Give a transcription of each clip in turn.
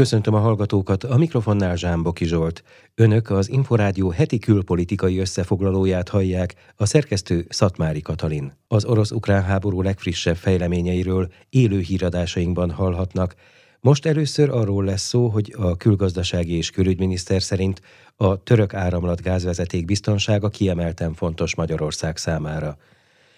Köszöntöm a hallgatókat, a mikrofonnál Zsámboki Zsolt. Önök az Inforádió heti külpolitikai összefoglalóját hallják, a szerkesztő Szatmári Katalin. Az orosz-ukrán háború legfrissebb fejleményeiről élő híradásainkban hallhatnak. Most először arról lesz szó, hogy a külgazdasági és külügyminiszter szerint a török áramlat gázvezeték biztonsága kiemelten fontos Magyarország számára.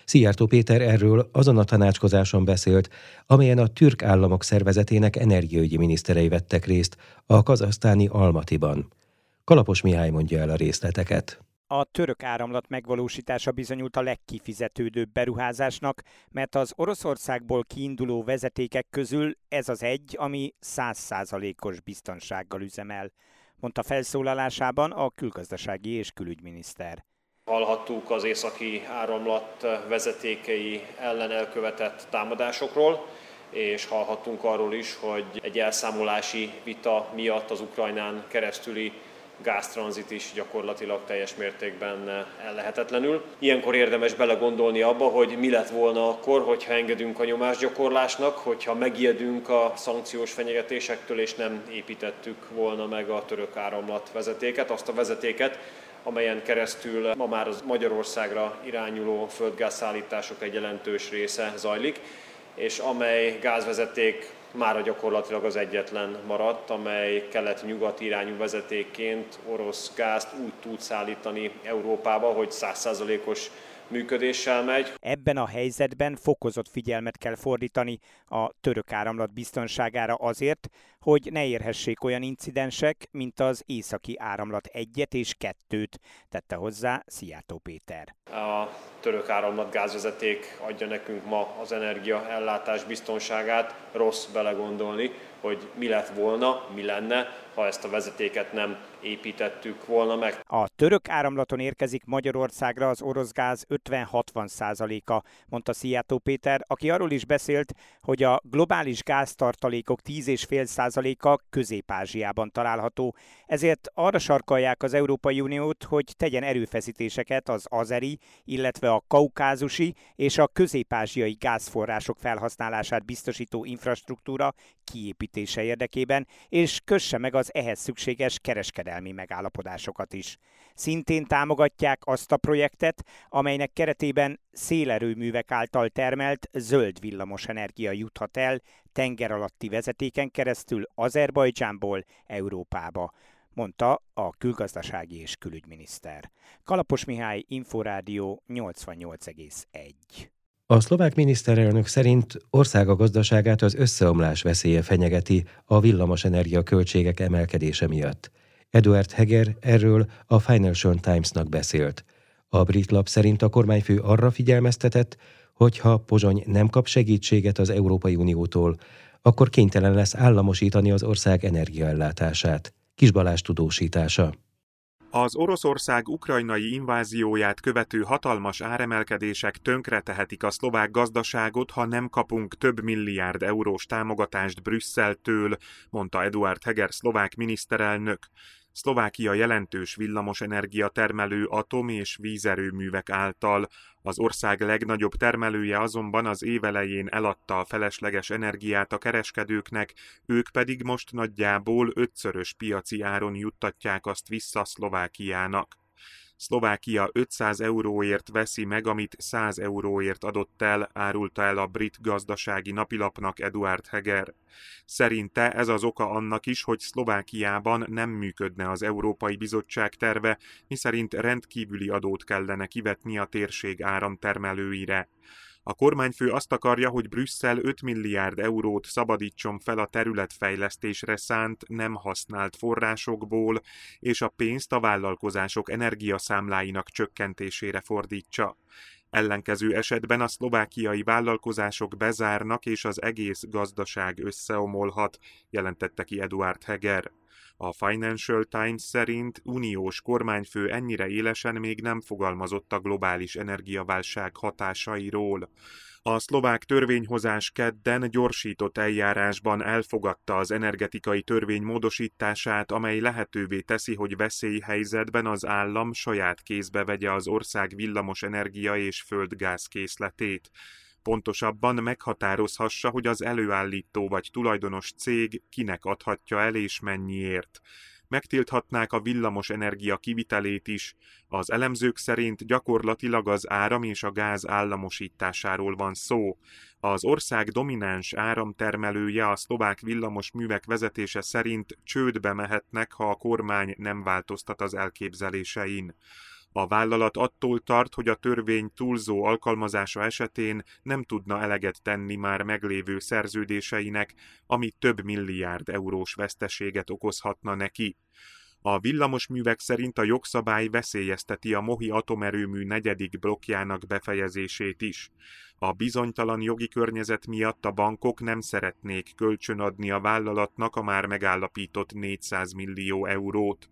Szijjártó Péter erről azon a tanácskozáson beszélt, amelyen a türk államok szervezetének energiaügyi miniszterei vettek részt a kazasztáni Almatiban. Kalapos Mihály mondja el a részleteket. A török áramlat megvalósítása bizonyult a legkifizetődőbb beruházásnak, mert az Oroszországból kiinduló vezetékek közül ez az egy, ami százszázalékos biztonsággal üzemel, mondta felszólalásában a külgazdasági és külügyminiszter. Hallhattuk az északi áramlat vezetékei ellen elkövetett támadásokról, és hallhattunk arról is, hogy egy elszámolási vita miatt az Ukrajnán keresztüli gáztranzit is gyakorlatilag teljes mértékben ellehetetlenül. Ilyenkor érdemes belegondolni abba, hogy mi lett volna akkor, hogyha engedünk a nyomásgyakorlásnak, hogyha megijedünk a szankciós fenyegetésektől, és nem építettük volna meg a török áramlat vezetéket, azt a vezetéket, amelyen keresztül ma már az Magyarországra irányuló földgázszállítások egy jelentős része zajlik, és amely gázvezeték már gyakorlatilag az egyetlen maradt, amely kelet-nyugat irányú vezetékként orosz gázt úgy tud szállítani Európába, hogy százszázalékos működéssel megy. Ebben a helyzetben fokozott figyelmet kell fordítani a török áramlat biztonságára azért, hogy ne érhessék olyan incidensek, mint az északi áramlat egyet és kettőt, tette hozzá Szijjártó Péter. A török áramlat gázvezeték adja nekünk ma az energiaellátás biztonságát, rossz belegondolni, hogy mi lett volna, mi lenne, ha ezt a vezetéket nem építettük volna meg. A török áramlaton érkezik Magyarországra az orosz gáz 50-60 százaléka, mondta Szijjátó Péter, aki arról is beszélt, hogy a globális gáztartalékok 10,5 százaléka Közép-Ázsiában található, ezért arra sarkalják az Európai Uniót, hogy tegyen erőfeszítéseket az azeri, illetve a kaukázusi és a közép-ázsiai gázforrások felhasználását biztosító infrastruktúra kiépítése érdekében, és kösse meg az ehhez szükséges kereskedelmi megállapodásokat is. Szintén támogatják azt a projektet, amelynek keretében szélerőművek által termelt zöld villamosenergia juthat el tenger alatti vezetéken keresztül Azerbajdzsánból Európába mondta a külgazdasági és külügyminiszter. Kalapos Mihály, Inforádió 88,1. A szlovák miniszterelnök szerint országa gazdaságát az összeomlás veszélye fenyegeti a villamosenergia költségek emelkedése miatt. Eduard Heger erről a Financial Times-nak beszélt. A brit lap szerint a kormányfő arra figyelmeztetett, hogy ha Pozsony nem kap segítséget az Európai Uniótól, akkor kénytelen lesz államosítani az ország energiaellátását. Kisbalás tudósítása. Az Oroszország ukrajnai invázióját követő hatalmas áremelkedések tönkretehetik a szlovák gazdaságot, ha nem kapunk több milliárd eurós támogatást Brüsszeltől, mondta Eduard Heger szlovák miniszterelnök. Szlovákia jelentős villamosenergia termelő atom- és vízerőművek által. Az ország legnagyobb termelője azonban az évelején eladta a felesleges energiát a kereskedőknek, ők pedig most nagyjából ötszörös piaci áron juttatják azt vissza Szlovákiának. Szlovákia 500 euróért veszi meg, amit 100 euróért adott el, árulta el a brit gazdasági napilapnak Eduard Heger. Szerinte ez az oka annak is, hogy Szlovákiában nem működne az Európai Bizottság terve, miszerint rendkívüli adót kellene kivetni a térség áramtermelőire. A kormányfő azt akarja, hogy Brüsszel 5 milliárd eurót szabadítson fel a területfejlesztésre szánt, nem használt forrásokból, és a pénzt a vállalkozások energiaszámláinak csökkentésére fordítsa. Ellenkező esetben a szlovákiai vállalkozások bezárnak és az egész gazdaság összeomolhat, jelentette ki Eduard Heger. A Financial Times szerint uniós kormányfő ennyire élesen még nem fogalmazott a globális energiaválság hatásairól. A szlovák törvényhozás kedden gyorsított eljárásban elfogadta az energetikai törvény módosítását, amely lehetővé teszi, hogy veszélyhelyzetben az állam saját kézbe vegye az ország villamos energia és földgáz készletét. Pontosabban meghatározhassa, hogy az előállító vagy tulajdonos cég kinek adhatja el és mennyiért megtilthatnák a villamos energia kivitelét is. Az elemzők szerint gyakorlatilag az áram és a gáz államosításáról van szó. Az ország domináns áramtermelője a szlovák villamos művek vezetése szerint csődbe mehetnek, ha a kormány nem változtat az elképzelésein. A vállalat attól tart, hogy a törvény túlzó alkalmazása esetén nem tudna eleget tenni már meglévő szerződéseinek, ami több milliárd eurós veszteséget okozhatna neki. A villamosművek szerint a jogszabály veszélyezteti a Mohi atomerőmű negyedik blokkjának befejezését is. A bizonytalan jogi környezet miatt a bankok nem szeretnék kölcsönadni a vállalatnak a már megállapított 400 millió eurót.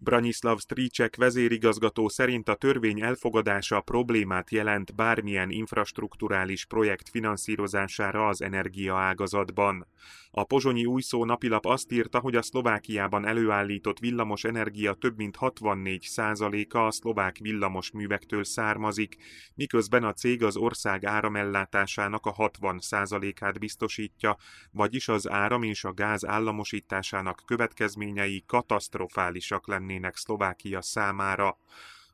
Branislav Stricek vezérigazgató szerint a törvény elfogadása problémát jelent bármilyen infrastruktúrális projekt finanszírozására az energiaágazatban. A pozsonyi újszó napilap azt írta, hogy a Szlovákiában előállított villamos energia több mint 64 a a szlovák villamos művektől származik, miközben a cég az ország áramellátásának a 60 át biztosítja, vagyis az áram és a gáz államosításának következményei katasztrofálisak lennének lennének Szlovákia számára.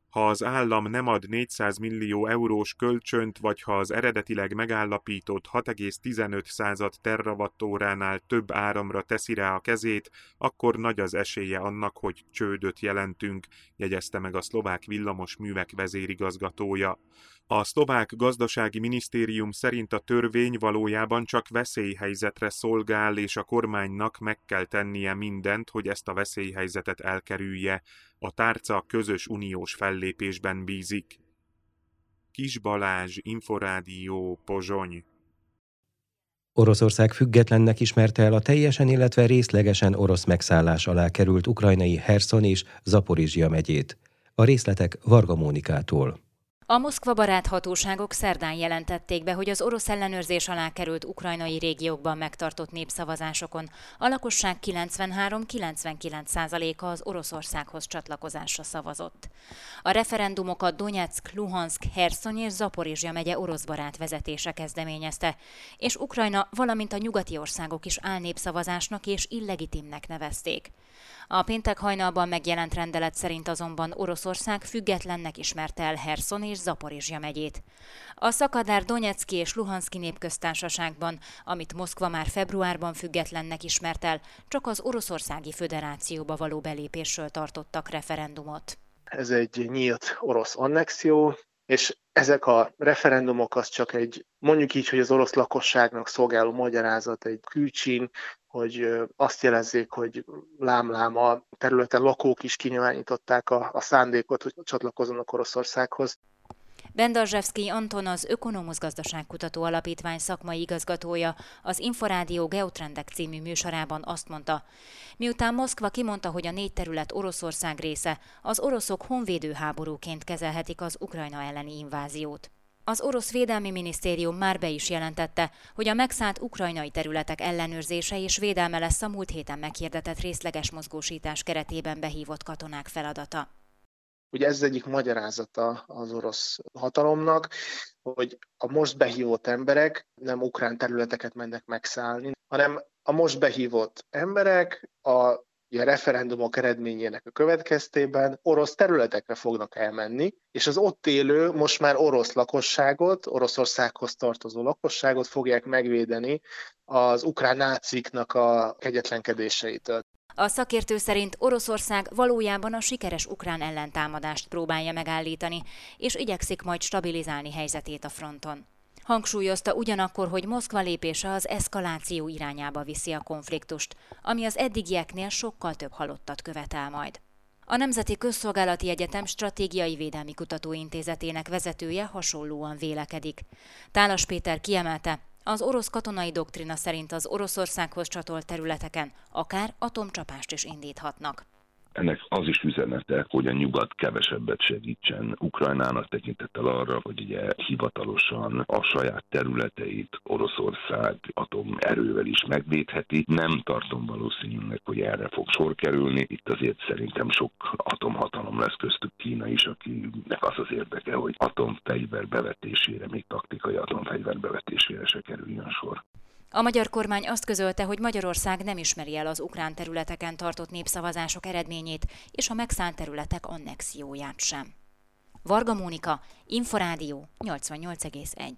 Ha az állam nem ad 400 millió eurós kölcsönt, vagy ha az eredetileg megállapított 6,15 század terravattóránál több áramra teszi rá a kezét, akkor nagy az esélye annak, hogy csődöt jelentünk, jegyezte meg a szlovák villamos művek vezérigazgatója. A szlovák gazdasági minisztérium szerint a törvény valójában csak veszélyhelyzetre szolgál, és a kormánynak meg kell tennie mindent, hogy ezt a veszélyhelyzetet elkerülje. A tárca közös uniós fellépésben bízik. Kis Balázs, Inforádió, Pozsony. Oroszország függetlennek ismerte el a teljesen, illetve részlegesen orosz megszállás alá került ukrajnai Herson és Zaporizsia megyét. A részletek Varga Mónikától. A Moszkva barát hatóságok szerdán jelentették be, hogy az orosz ellenőrzés alá került ukrajnai régiókban megtartott népszavazásokon a lakosság 93-99%-a az Oroszországhoz csatlakozásra szavazott. A referendumokat Donetsk, Luhansk, Herson és Zaporizsia megye orosz barát vezetése kezdeményezte, és Ukrajna, valamint a nyugati országok is álnépszavazásnak és illegitimnek nevezték. A péntek hajnalban megjelent rendelet szerint azonban Oroszország függetlennek ismerte el Herson és Zaporizsia megyét. A szakadár Donetszki és Luhanszki népköztársaságban, amit Moszkva már februárban függetlennek ismert el, csak az Oroszországi Föderációba való belépésről tartottak referendumot. Ez egy nyílt orosz annexió, és ezek a referendumok az csak egy, mondjuk így, hogy az orosz lakosságnak szolgáló magyarázat, egy külcsin, hogy azt jelezzék, hogy lámlám a területen lakók is kinyilvánították a, a szándékot, hogy csatlakozzanak Oroszországhoz. Bendarzsevszki Anton az Ökonomusz Gazdaságkutató Alapítvány szakmai igazgatója az Inforádió Geotrendek című műsorában azt mondta, miután Moszkva kimondta, hogy a négy terület Oroszország része, az oroszok honvédő háborúként kezelhetik az Ukrajna elleni inváziót. Az orosz védelmi minisztérium már be is jelentette, hogy a megszállt ukrajnai területek ellenőrzése és védelme lesz a múlt héten meghirdetett részleges mozgósítás keretében behívott katonák feladata. Ugye ez egyik magyarázata az orosz hatalomnak, hogy a most behívott emberek nem ukrán területeket mennek megszállni, hanem a most behívott emberek a a referendumok eredményének a következtében orosz területekre fognak elmenni, és az ott élő, most már orosz lakosságot, Oroszországhoz tartozó lakosságot fogják megvédeni az ukrán náciknak a kegyetlenkedéseitől. A szakértő szerint Oroszország valójában a sikeres ukrán ellentámadást próbálja megállítani, és igyekszik majd stabilizálni helyzetét a fronton. Hangsúlyozta ugyanakkor, hogy Moszkva lépése az eszkaláció irányába viszi a konfliktust, ami az eddigieknél sokkal több halottat követel majd. A Nemzeti Közszolgálati Egyetem Stratégiai Védelmi Kutatóintézetének vezetője hasonlóan vélekedik. Tálas Péter kiemelte, az orosz katonai doktrina szerint az Oroszországhoz csatolt területeken akár atomcsapást is indíthatnak. Ennek az is üzenete, hogy a nyugat kevesebbet segítsen Ukrajnának tekintettel arra, hogy ugye hivatalosan a saját területeit Oroszország atomerővel is megvédheti. Nem tartom valószínűleg, hogy erre fog sor kerülni. Itt azért szerintem sok atomhatalom lesz köztük Kína is, akinek az az érdeke, hogy atomfegyver bevetésére, még taktikai atomfegyver bevetésére se kerüljön sor. A magyar kormány azt közölte, hogy Magyarország nem ismeri el az ukrán területeken tartott népszavazások eredményét és a megszánt területek annexióját sem. Varga Mónika, Inforádió 88,1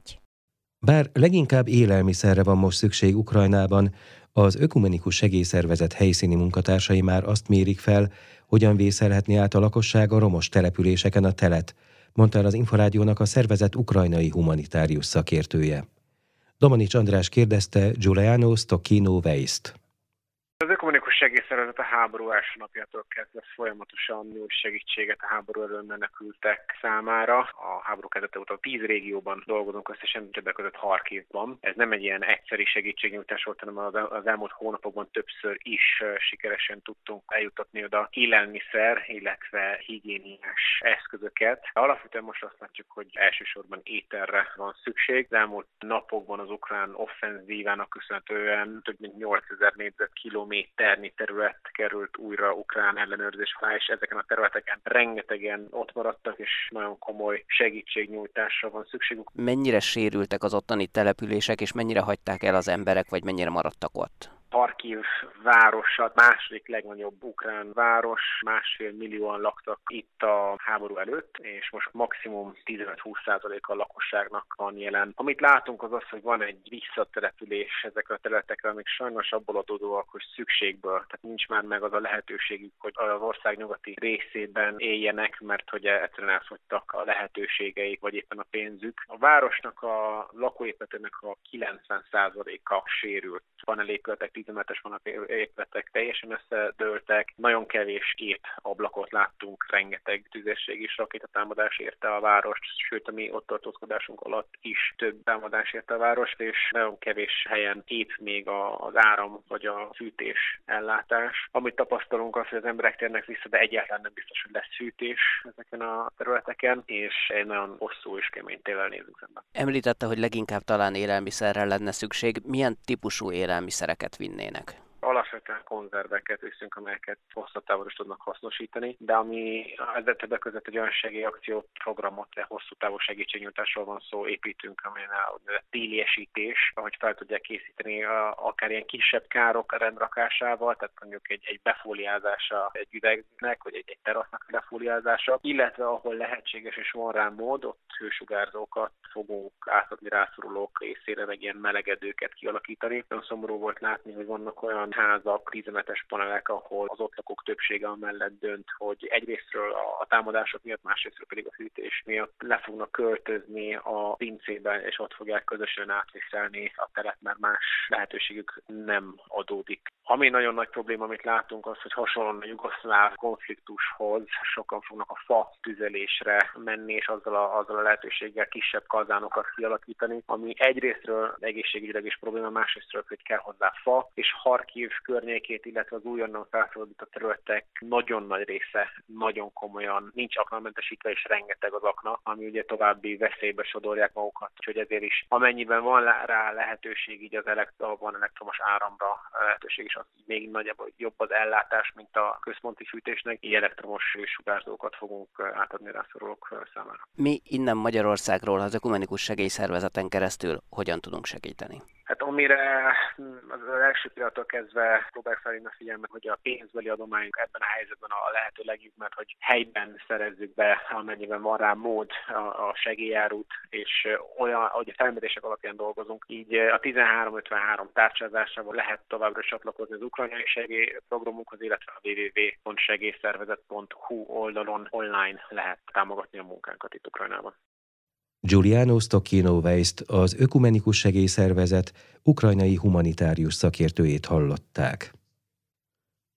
Bár leginkább élelmiszerre van most szükség Ukrajnában, az ökumenikus segélyszervezet helyszíni munkatársai már azt mérik fel, hogyan vészelhetni át a lakosság a romos településeken a telet, mondta el az Inforádiónak a szervezet ukrajnai humanitárius szakértője. Domanics András kérdezte Giuliano Stocchino Weist. Az segélyszervezet a háború első napjától kezdve folyamatosan nyújt segítséget a háború elől menekültek számára. A háború kezdete óta tíz régióban dolgozunk összesen, többek között Harkivban. Ez nem egy ilyen egyszeri segítségnyújtás volt, hanem az elmúlt hónapokban többször is sikeresen tudtunk eljutatni oda élelmiszer, illetve higiéniás eszközöket. Alapvetően most azt látjuk, hogy elsősorban ételre van szükség. Az elmúlt napokban az ukrán offenzívának köszönhetően több mint 8000 négyzetkilométer kilométernyi terület került újra ukrán ellenőrzés alá, és ezeken a területeken rengetegen ott maradtak, és nagyon komoly segítségnyújtásra van szükségük. Mennyire sérültek az ottani települések, és mennyire hagyták el az emberek, vagy mennyire maradtak ott? Harkiv városa, második legnagyobb ukrán város, másfél millióan laktak itt a háború előtt, és most maximum 15-20% a lakosságnak van jelen. Amit látunk az az, hogy van egy visszatelepülés ezekre a területekre, amik sajnos abból adódóak, hogy szükségből, tehát nincs már meg az a lehetőségük, hogy az ország nyugati részében éljenek, mert hogy egyszerűen elfogytak a lehetőségeik, vagy éppen a pénzük. A városnak a lakóépületének a 90%-a sérült. Van elépületek tízemetes vannak épületek teljesen összedőltek, nagyon kevés két ablakot láttunk, rengeteg tüzesség és rakétatámadás érte a várost, sőt a mi ott tartózkodásunk alatt is több támadás érte a várost, és nagyon kevés helyen épp még az áram vagy a fűtés ellátás. Amit tapasztalunk az, hogy az emberek térnek vissza, de egyáltalán nem biztos, hogy lesz fűtés ezeken a területeken, és egy nagyon hosszú és kemény télen nézünk szemben. Említette, hogy leginkább talán élelmiszerre lenne szükség. Milyen típusú élelmiszereket vinnének? Alapvetően konzerveket viszünk, amelyeket hosszabb távon is tudnak hasznosítani, de ami ezzel többek között egy olyan segélyakció programot, de hosszú távú segítségnyújtásról van szó, építünk, amelyen a téliesítés, ahogy fel tudják készíteni akár ilyen kisebb károk rendrakásával, tehát mondjuk egy, egy befóliázása egy üvegnek, vagy egy, egy terasznak befóliázása, illetve ahol lehetséges és van rá mód, ott hősugárzókat fogunk átadni rászorulók részére, meg ilyen melegedőket kialakítani. Nagyon szomorú volt látni, hogy vannak olyan házak, tízemetes panelek, ahol az ott lakók többsége amellett dönt, hogy egyrésztről a támadások miatt, másrésztről pedig a hűtés miatt le fognak költözni a pincébe, és ott fogják közösen átviselni a teret, mert más lehetőségük nem adódik. Ami nagyon nagy probléma, amit látunk, az, hogy hasonlóan a jugoszláv konfliktushoz sokan fognak a fa tüzelésre menni, és azzal a, azzal a lehetőséggel kisebb kazánokat kialakítani, ami egyrésztről egészségügyileg is probléma, másrésztről, hogy kell hozzá fa, és Harkiv környékét, illetve az újonnan felszabadított területek nagyon nagy része nagyon komolyan nincs aknamentesítve, és rengeteg az akna, ami ugye további veszélybe sodorják magukat. Úgyhogy ezért is amennyiben van rá lehetőség, így az elektro, van elektromos áramra lehetőség, és az még nagyjából jobb az ellátás, mint a központi fűtésnek, így elektromos sugárzókat fogunk átadni rászorulók számára. Mi innen Magyarországról az ökumenikus segélyszervezeten keresztül hogyan tudunk segíteni? Hát amire az első pillanattól kezdve próbálják felhívni a figyelmet, hogy a pénzbeli adományunk ebben a helyzetben a lehető legjobb, mert hogy helyben szerezzük be, amennyiben van rá mód a segélyárút, és olyan, hogy a felmérések alapján dolgozunk, így a 1353 tárcsázásával lehet továbbra csatlakozni az ukrajnai segélyprogramunkhoz, illetve a www.segélyszervezet.hu oldalon online lehet támogatni a munkánkat itt Ukrajnában. Giuliano Stocchino Weist, az Ökumenikus Segélyszervezet ukrajnai humanitárius szakértőjét hallották.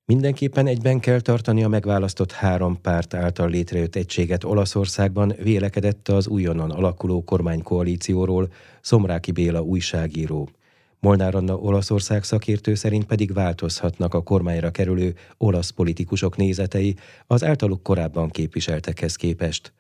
Mindenképpen egyben kell tartani a megválasztott három párt által létrejött egységet Olaszországban, vélekedett az újonnan alakuló kormánykoalícióról Szomráki Béla újságíró. Molnár Anna Olaszország szakértő szerint pedig változhatnak a kormányra kerülő olasz politikusok nézetei az általuk korábban képviseltekhez képest.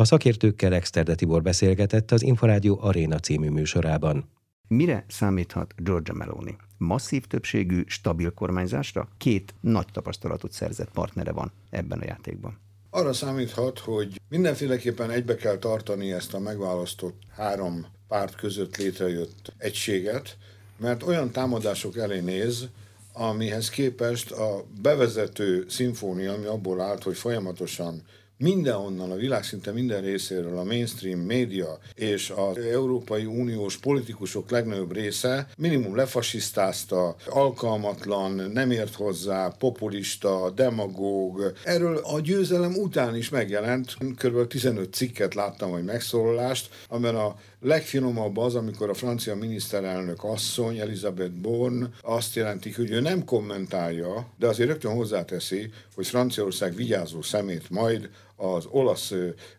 A szakértőkkel Exterde Tibor beszélgetett az Inforádió Aréna című műsorában. Mire számíthat Georgia Meloni? Masszív többségű, stabil kormányzásra? Két nagy tapasztalatot szerzett partnere van ebben a játékban. Arra számíthat, hogy mindenféleképpen egybe kell tartani ezt a megválasztott három párt között létrejött egységet, mert olyan támadások elé néz, amihez képest a bevezető szimfónia, ami abból állt, hogy folyamatosan mindenhonnan, a világ szinte minden részéről a mainstream média és az Európai Uniós politikusok legnagyobb része minimum lefasisztázta, alkalmatlan, nem ért hozzá, populista, demagóg. Erről a győzelem után is megjelent, kb. 15 cikket láttam, vagy megszólalást, amiben a legfinomabb az, amikor a francia miniszterelnök asszony, Elizabeth Born azt jelenti, hogy ő nem kommentálja, de azért rögtön hozzáteszi, hogy Franciaország vigyázó szemét majd az olasz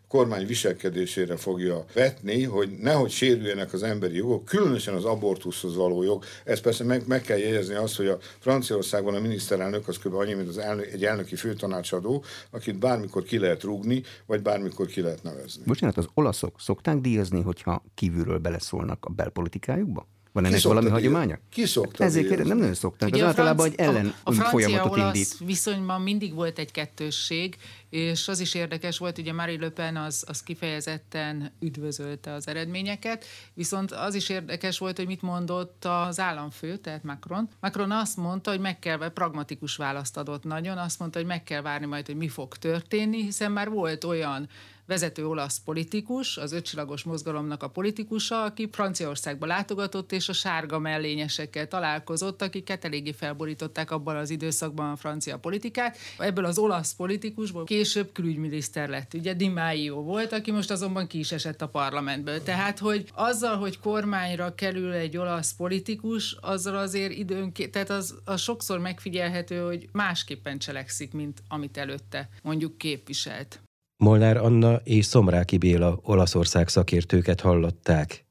kormány viselkedésére fogja vetni, hogy nehogy sérüljenek az emberi jogok, különösen az abortuszhoz való jog. Ez persze meg, meg kell jegyezni azt, hogy a Franciaországban a miniszterelnök az kb. annyi, mint az elnök, egy elnöki főtanácsadó, akit bármikor ki lehet rúgni, vagy bármikor ki lehet nevezni. Bocsánat, az olaszok szokták díjazni, hogyha kívülről beleszólnak a belpolitikájukba? Van ennek valami hagyománya? Ki szokta Ezért kérdez, nem nagyon szokták. Ugye az általában egy ellen a, a folyamatot indít. viszonyban mindig volt egy kettősség, és az is érdekes volt, ugye Marie Le Pen az, az kifejezetten üdvözölte az eredményeket, viszont az is érdekes volt, hogy mit mondott az államfő, tehát Macron. Macron azt mondta, hogy meg kell, pragmatikus választ adott nagyon, azt mondta, hogy meg kell várni majd, hogy mi fog történni, hiszen már volt olyan vezető olasz politikus, az ötcsillagos mozgalomnak a politikusa, aki Franciaországba látogatott, és a sárga mellényesekkel találkozott, akiket eléggé felborították abban az időszakban a francia politikát. Ebből az olasz politikusból később külügyminiszter lett. Ugye Di Maio volt, aki most azonban ki is esett a parlamentből. Tehát, hogy azzal, hogy kormányra kerül egy olasz politikus, azzal azért időnként, tehát az, az sokszor megfigyelhető, hogy másképpen cselekszik, mint amit előtte mondjuk képviselt. Molnár Anna és Szomráki Béla Olaszország szakértőket hallották.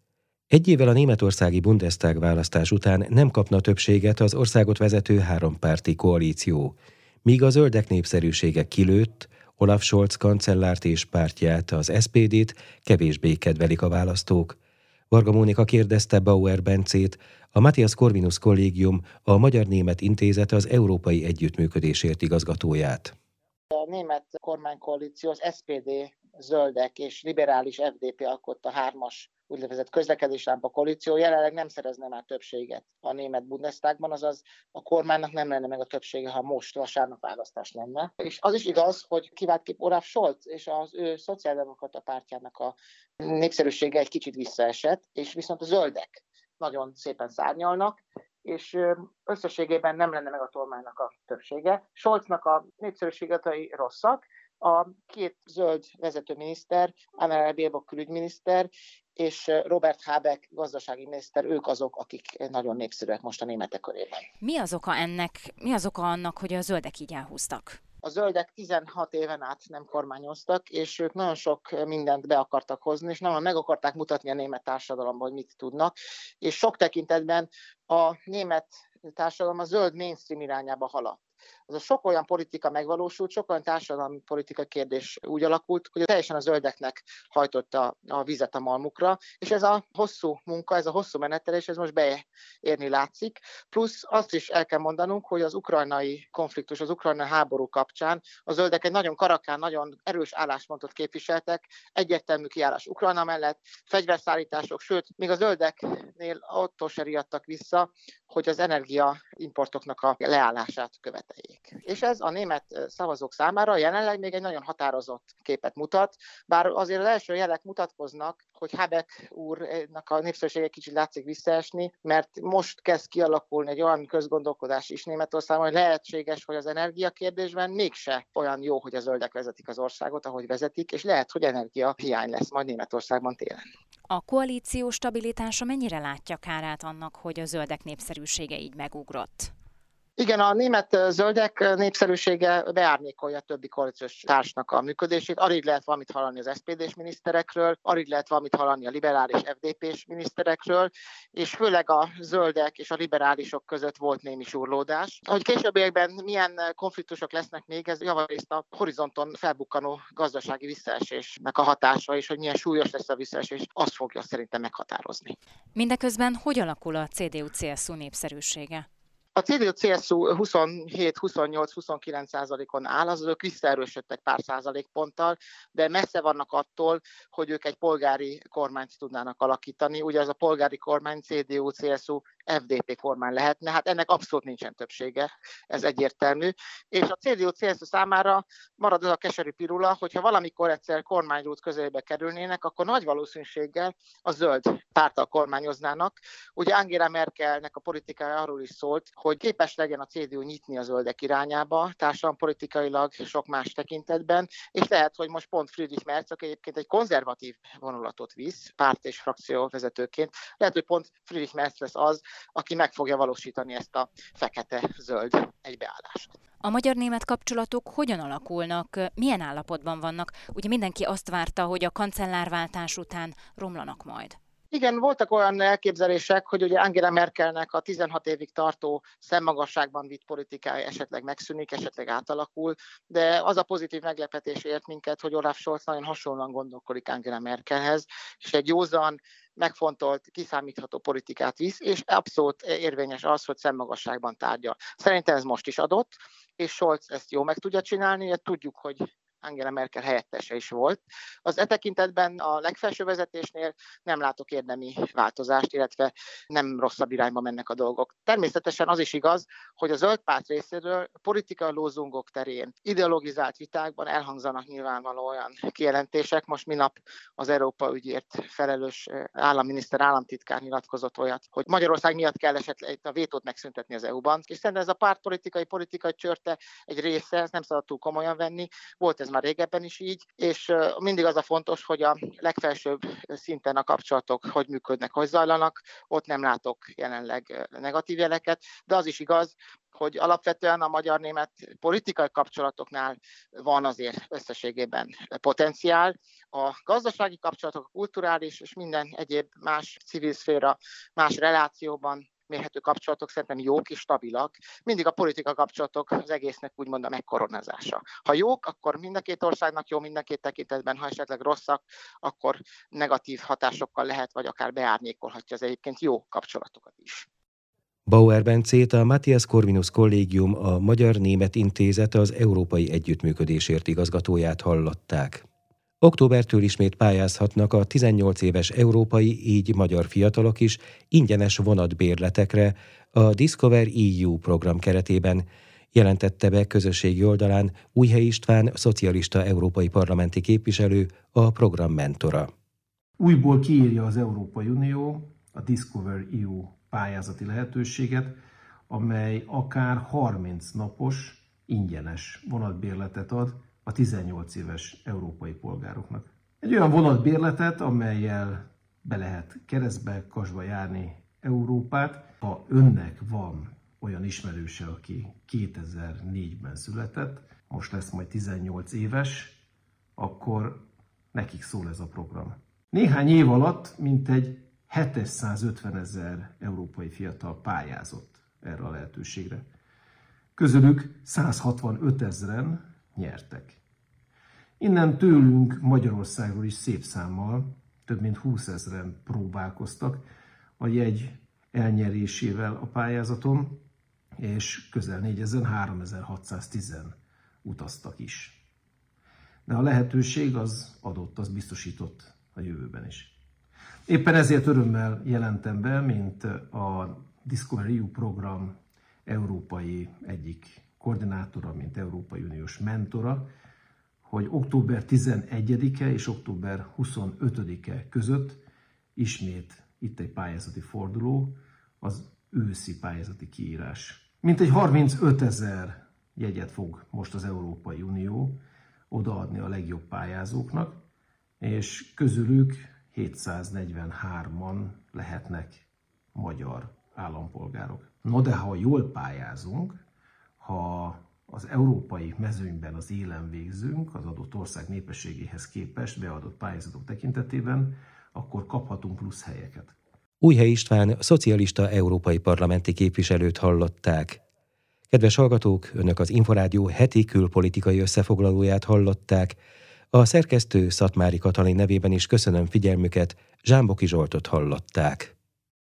Egy évvel a németországi Bundestag választás után nem kapna többséget az országot vezető hárompárti koalíció, míg a zöldek népszerűsége kilőtt, Olaf Scholz kancellárt és pártját, az SPD-t kevésbé kedvelik a választók. Varga Mónika kérdezte Bauer Bencét, a Matthias Corvinus Kollégium, a Magyar-Német Intézet az Európai Együttműködésért igazgatóját. A német kormánykoalíció az SPD, zöldek és liberális FDP alkotta hármas úgynevezett közlekedéslámpa koalíció jelenleg nem szerezne már többséget a német Bundestagban, azaz a kormánynak nem lenne meg a többsége, ha most vasárnap választás lenne. És az is igaz, hogy kiváltképp Olaf Scholz és az ő szociáldemokrata pártjának a népszerűsége egy kicsit visszaesett, és viszont a zöldek nagyon szépen szárnyalnak, és összességében nem lenne meg a kormánynak a többsége. Scholznak a népszerűségetei rosszak, a két zöld vezetőminiszter, Annalena Baerbock külügyminiszter és Robert Habeck gazdasági miniszter, ők azok, akik nagyon népszerűek most a németek körében. Mi az oka ennek, mi az oka annak, hogy a zöldek így elhúztak? A zöldek 16 éven át nem kormányoztak, és ők nagyon sok mindent be akartak hozni, és nagyon meg akarták mutatni a német társadalomban, hogy mit tudnak, és sok tekintetben a német társadalom a zöld mainstream irányába haladt az a sok olyan politika megvalósult, sok olyan társadalmi politika kérdés úgy alakult, hogy teljesen a zöldeknek hajtotta a vizet a malmukra, és ez a hosszú munka, ez a hosszú menetelés, ez most beérni látszik. Plusz azt is el kell mondanunk, hogy az ukrajnai konfliktus, az ukrajnai háború kapcsán a zöldek egy nagyon karakán, nagyon erős álláspontot képviseltek, egyértelmű kiállás Ukrajna mellett, fegyverszállítások, sőt, még a zöldeknél attól se riadtak vissza, hogy az energiaimportoknak a leállását követeljék. És ez a német szavazók számára jelenleg még egy nagyon határozott képet mutat, bár azért az első jelek mutatkoznak, hogy Habeck úrnak a népszerűsége kicsit látszik visszaesni, mert most kezd kialakulni egy olyan közgondolkodás is Németországban, hogy lehetséges, hogy az energiakérdésben mégse olyan jó, hogy a zöldek vezetik az országot, ahogy vezetik, és lehet, hogy energia hiány lesz majd Németországban télen. A koalíció stabilitása mennyire látja kárát annak, hogy a zöldek népszerűsége így megugrott? Igen, a német zöldek népszerűsége beárnyékolja a többi koalíciós társnak a működését. Alig lehet valamit hallani az SPD-s miniszterekről, alig lehet valamit hallani a liberális FDP-s miniszterekről, és főleg a zöldek és a liberálisok között volt némi surlódás. Hogy későbbiekben milyen konfliktusok lesznek még, ez javarészt a horizonton felbukkanó gazdasági visszaesésnek a hatása, és hogy milyen súlyos lesz a visszaesés, azt fogja szerintem meghatározni. Mindeközben hogy alakul a CDU-CSU népszerűsége? A CDU-CSU 27-28-29 százalékon áll, az ők visszaerősödtek pár százalékponttal, de messze vannak attól, hogy ők egy polgári kormányt tudnának alakítani. Ugye az a polgári kormány CDU-CSU FDP kormány lehetne, hát ennek abszolút nincsen többsége, ez egyértelmű. És a CDU-CSU számára marad az a keserű pirula, hogyha valamikor egyszer kormányrút közelébe kerülnének, akkor nagy valószínűséggel a zöld pártal kormányoznának. Ugye Angela Merkelnek a politikája arról is szólt, hogy képes legyen a CDU nyitni a zöldek irányába, politikailag sok más tekintetben, és lehet, hogy most pont Friedrich Merz, aki egyébként egy konzervatív vonulatot visz, párt és frakció vezetőként, lehet, hogy pont Friedrich Merz lesz az, aki meg fogja valósítani ezt a fekete-zöld egybeállást. A magyar-német kapcsolatok hogyan alakulnak, milyen állapotban vannak? Ugye mindenki azt várta, hogy a kancellárváltás után romlanak majd. Igen, voltak olyan elképzelések, hogy ugye Angela Merkelnek a 16 évig tartó szemmagasságban vitt politikája esetleg megszűnik, esetleg átalakul, de az a pozitív meglepetés ért minket, hogy Olaf Scholz nagyon hasonlóan gondolkodik Angela Merkelhez, és egy józan, megfontolt, kiszámítható politikát visz, és abszolút érvényes az, hogy szemmagasságban tárgyal. Szerintem ez most is adott, és Scholz ezt jó meg tudja csinálni, tudjuk, hogy Angela Merkel helyettese is volt. Az e tekintetben a legfelső vezetésnél nem látok érdemi változást, illetve nem rosszabb irányba mennek a dolgok. Természetesen az is igaz, hogy a zöld párt részéről politikai lózungok terén, ideologizált vitákban elhangzanak nyilvánvaló olyan kijelentések. Most minap az Európa ügyért felelős államminiszter, államtitkár nyilatkozott olyat, hogy Magyarország miatt kell esetleg a vétót megszüntetni az EU-ban. És szerintem ez a pártpolitikai, politikai csörte egy része, ezt nem szabad túl komolyan venni. Volt ez már régebben is így, és mindig az a fontos, hogy a legfelsőbb szinten a kapcsolatok hogy működnek, hogy zajlanak, ott nem látok jelenleg negatív jeleket, de az is igaz, hogy alapvetően a magyar-német politikai kapcsolatoknál van azért összességében potenciál. A gazdasági kapcsolatok, a kulturális és minden egyéb más civil szféra, más relációban mérhető kapcsolatok szerintem jók és stabilak. Mindig a politika kapcsolatok az egésznek úgymond a megkoronázása. Ha jók, akkor mind a két országnak jó, mind a két tekintetben, ha esetleg rosszak, akkor negatív hatásokkal lehet, vagy akár beárnyékolhatja az egyébként jó kapcsolatokat is. Bauer Bencét a Matthias Corvinus Kollégium, a Magyar-Német Intézet az Európai Együttműködésért igazgatóját hallották. Októbertől ismét pályázhatnak a 18 éves európai, így magyar fiatalok is ingyenes vonatbérletekre a Discover EU program keretében, jelentette be közösségi oldalán Újhely István, szocialista európai parlamenti képviselő, a program mentora. Újból kiírja az Európai Unió a Discover EU pályázati lehetőséget, amely akár 30 napos ingyenes vonatbérletet ad a 18 éves európai polgároknak. Egy olyan vonatbérletet, amelyel be lehet keresztbe, kasba járni Európát. Ha önnek van olyan ismerőse, aki 2004-ben született, most lesz majd 18 éves, akkor nekik szól ez a program. Néhány év alatt mintegy 750 ezer európai fiatal pályázott erre a lehetőségre. Közülük 165 ezeren nyertek. Innen tőlünk Magyarországról is szép számmal, több mint 20 ezeren próbálkoztak a jegy elnyerésével a pályázaton, és közel 4000, 3610 utaztak is. De a lehetőség az adott, az biztosított a jövőben is. Éppen ezért örömmel jelentem be, mint a Discovery EU program európai egyik koordinátora, mint Európai Uniós mentora, hogy október 11-e és október 25-e között ismét itt egy pályázati forduló, az őszi pályázati kiírás. Mint egy 35 ezer jegyet fog most az Európai Unió odaadni a legjobb pályázóknak, és közülük 743-an lehetnek magyar állampolgárok. No de ha jól pályázunk, ha az európai mezőnyben az élen végzünk, az adott ország népességéhez képest beadott pályázatok tekintetében, akkor kaphatunk plusz helyeket. Újhely István, szocialista európai parlamenti képviselőt hallották. Kedves hallgatók, Önök az Inforádió heti külpolitikai összefoglalóját hallották. A szerkesztő Szatmári Katalin nevében is köszönöm figyelmüket, Zsámboki Zsoltot hallották.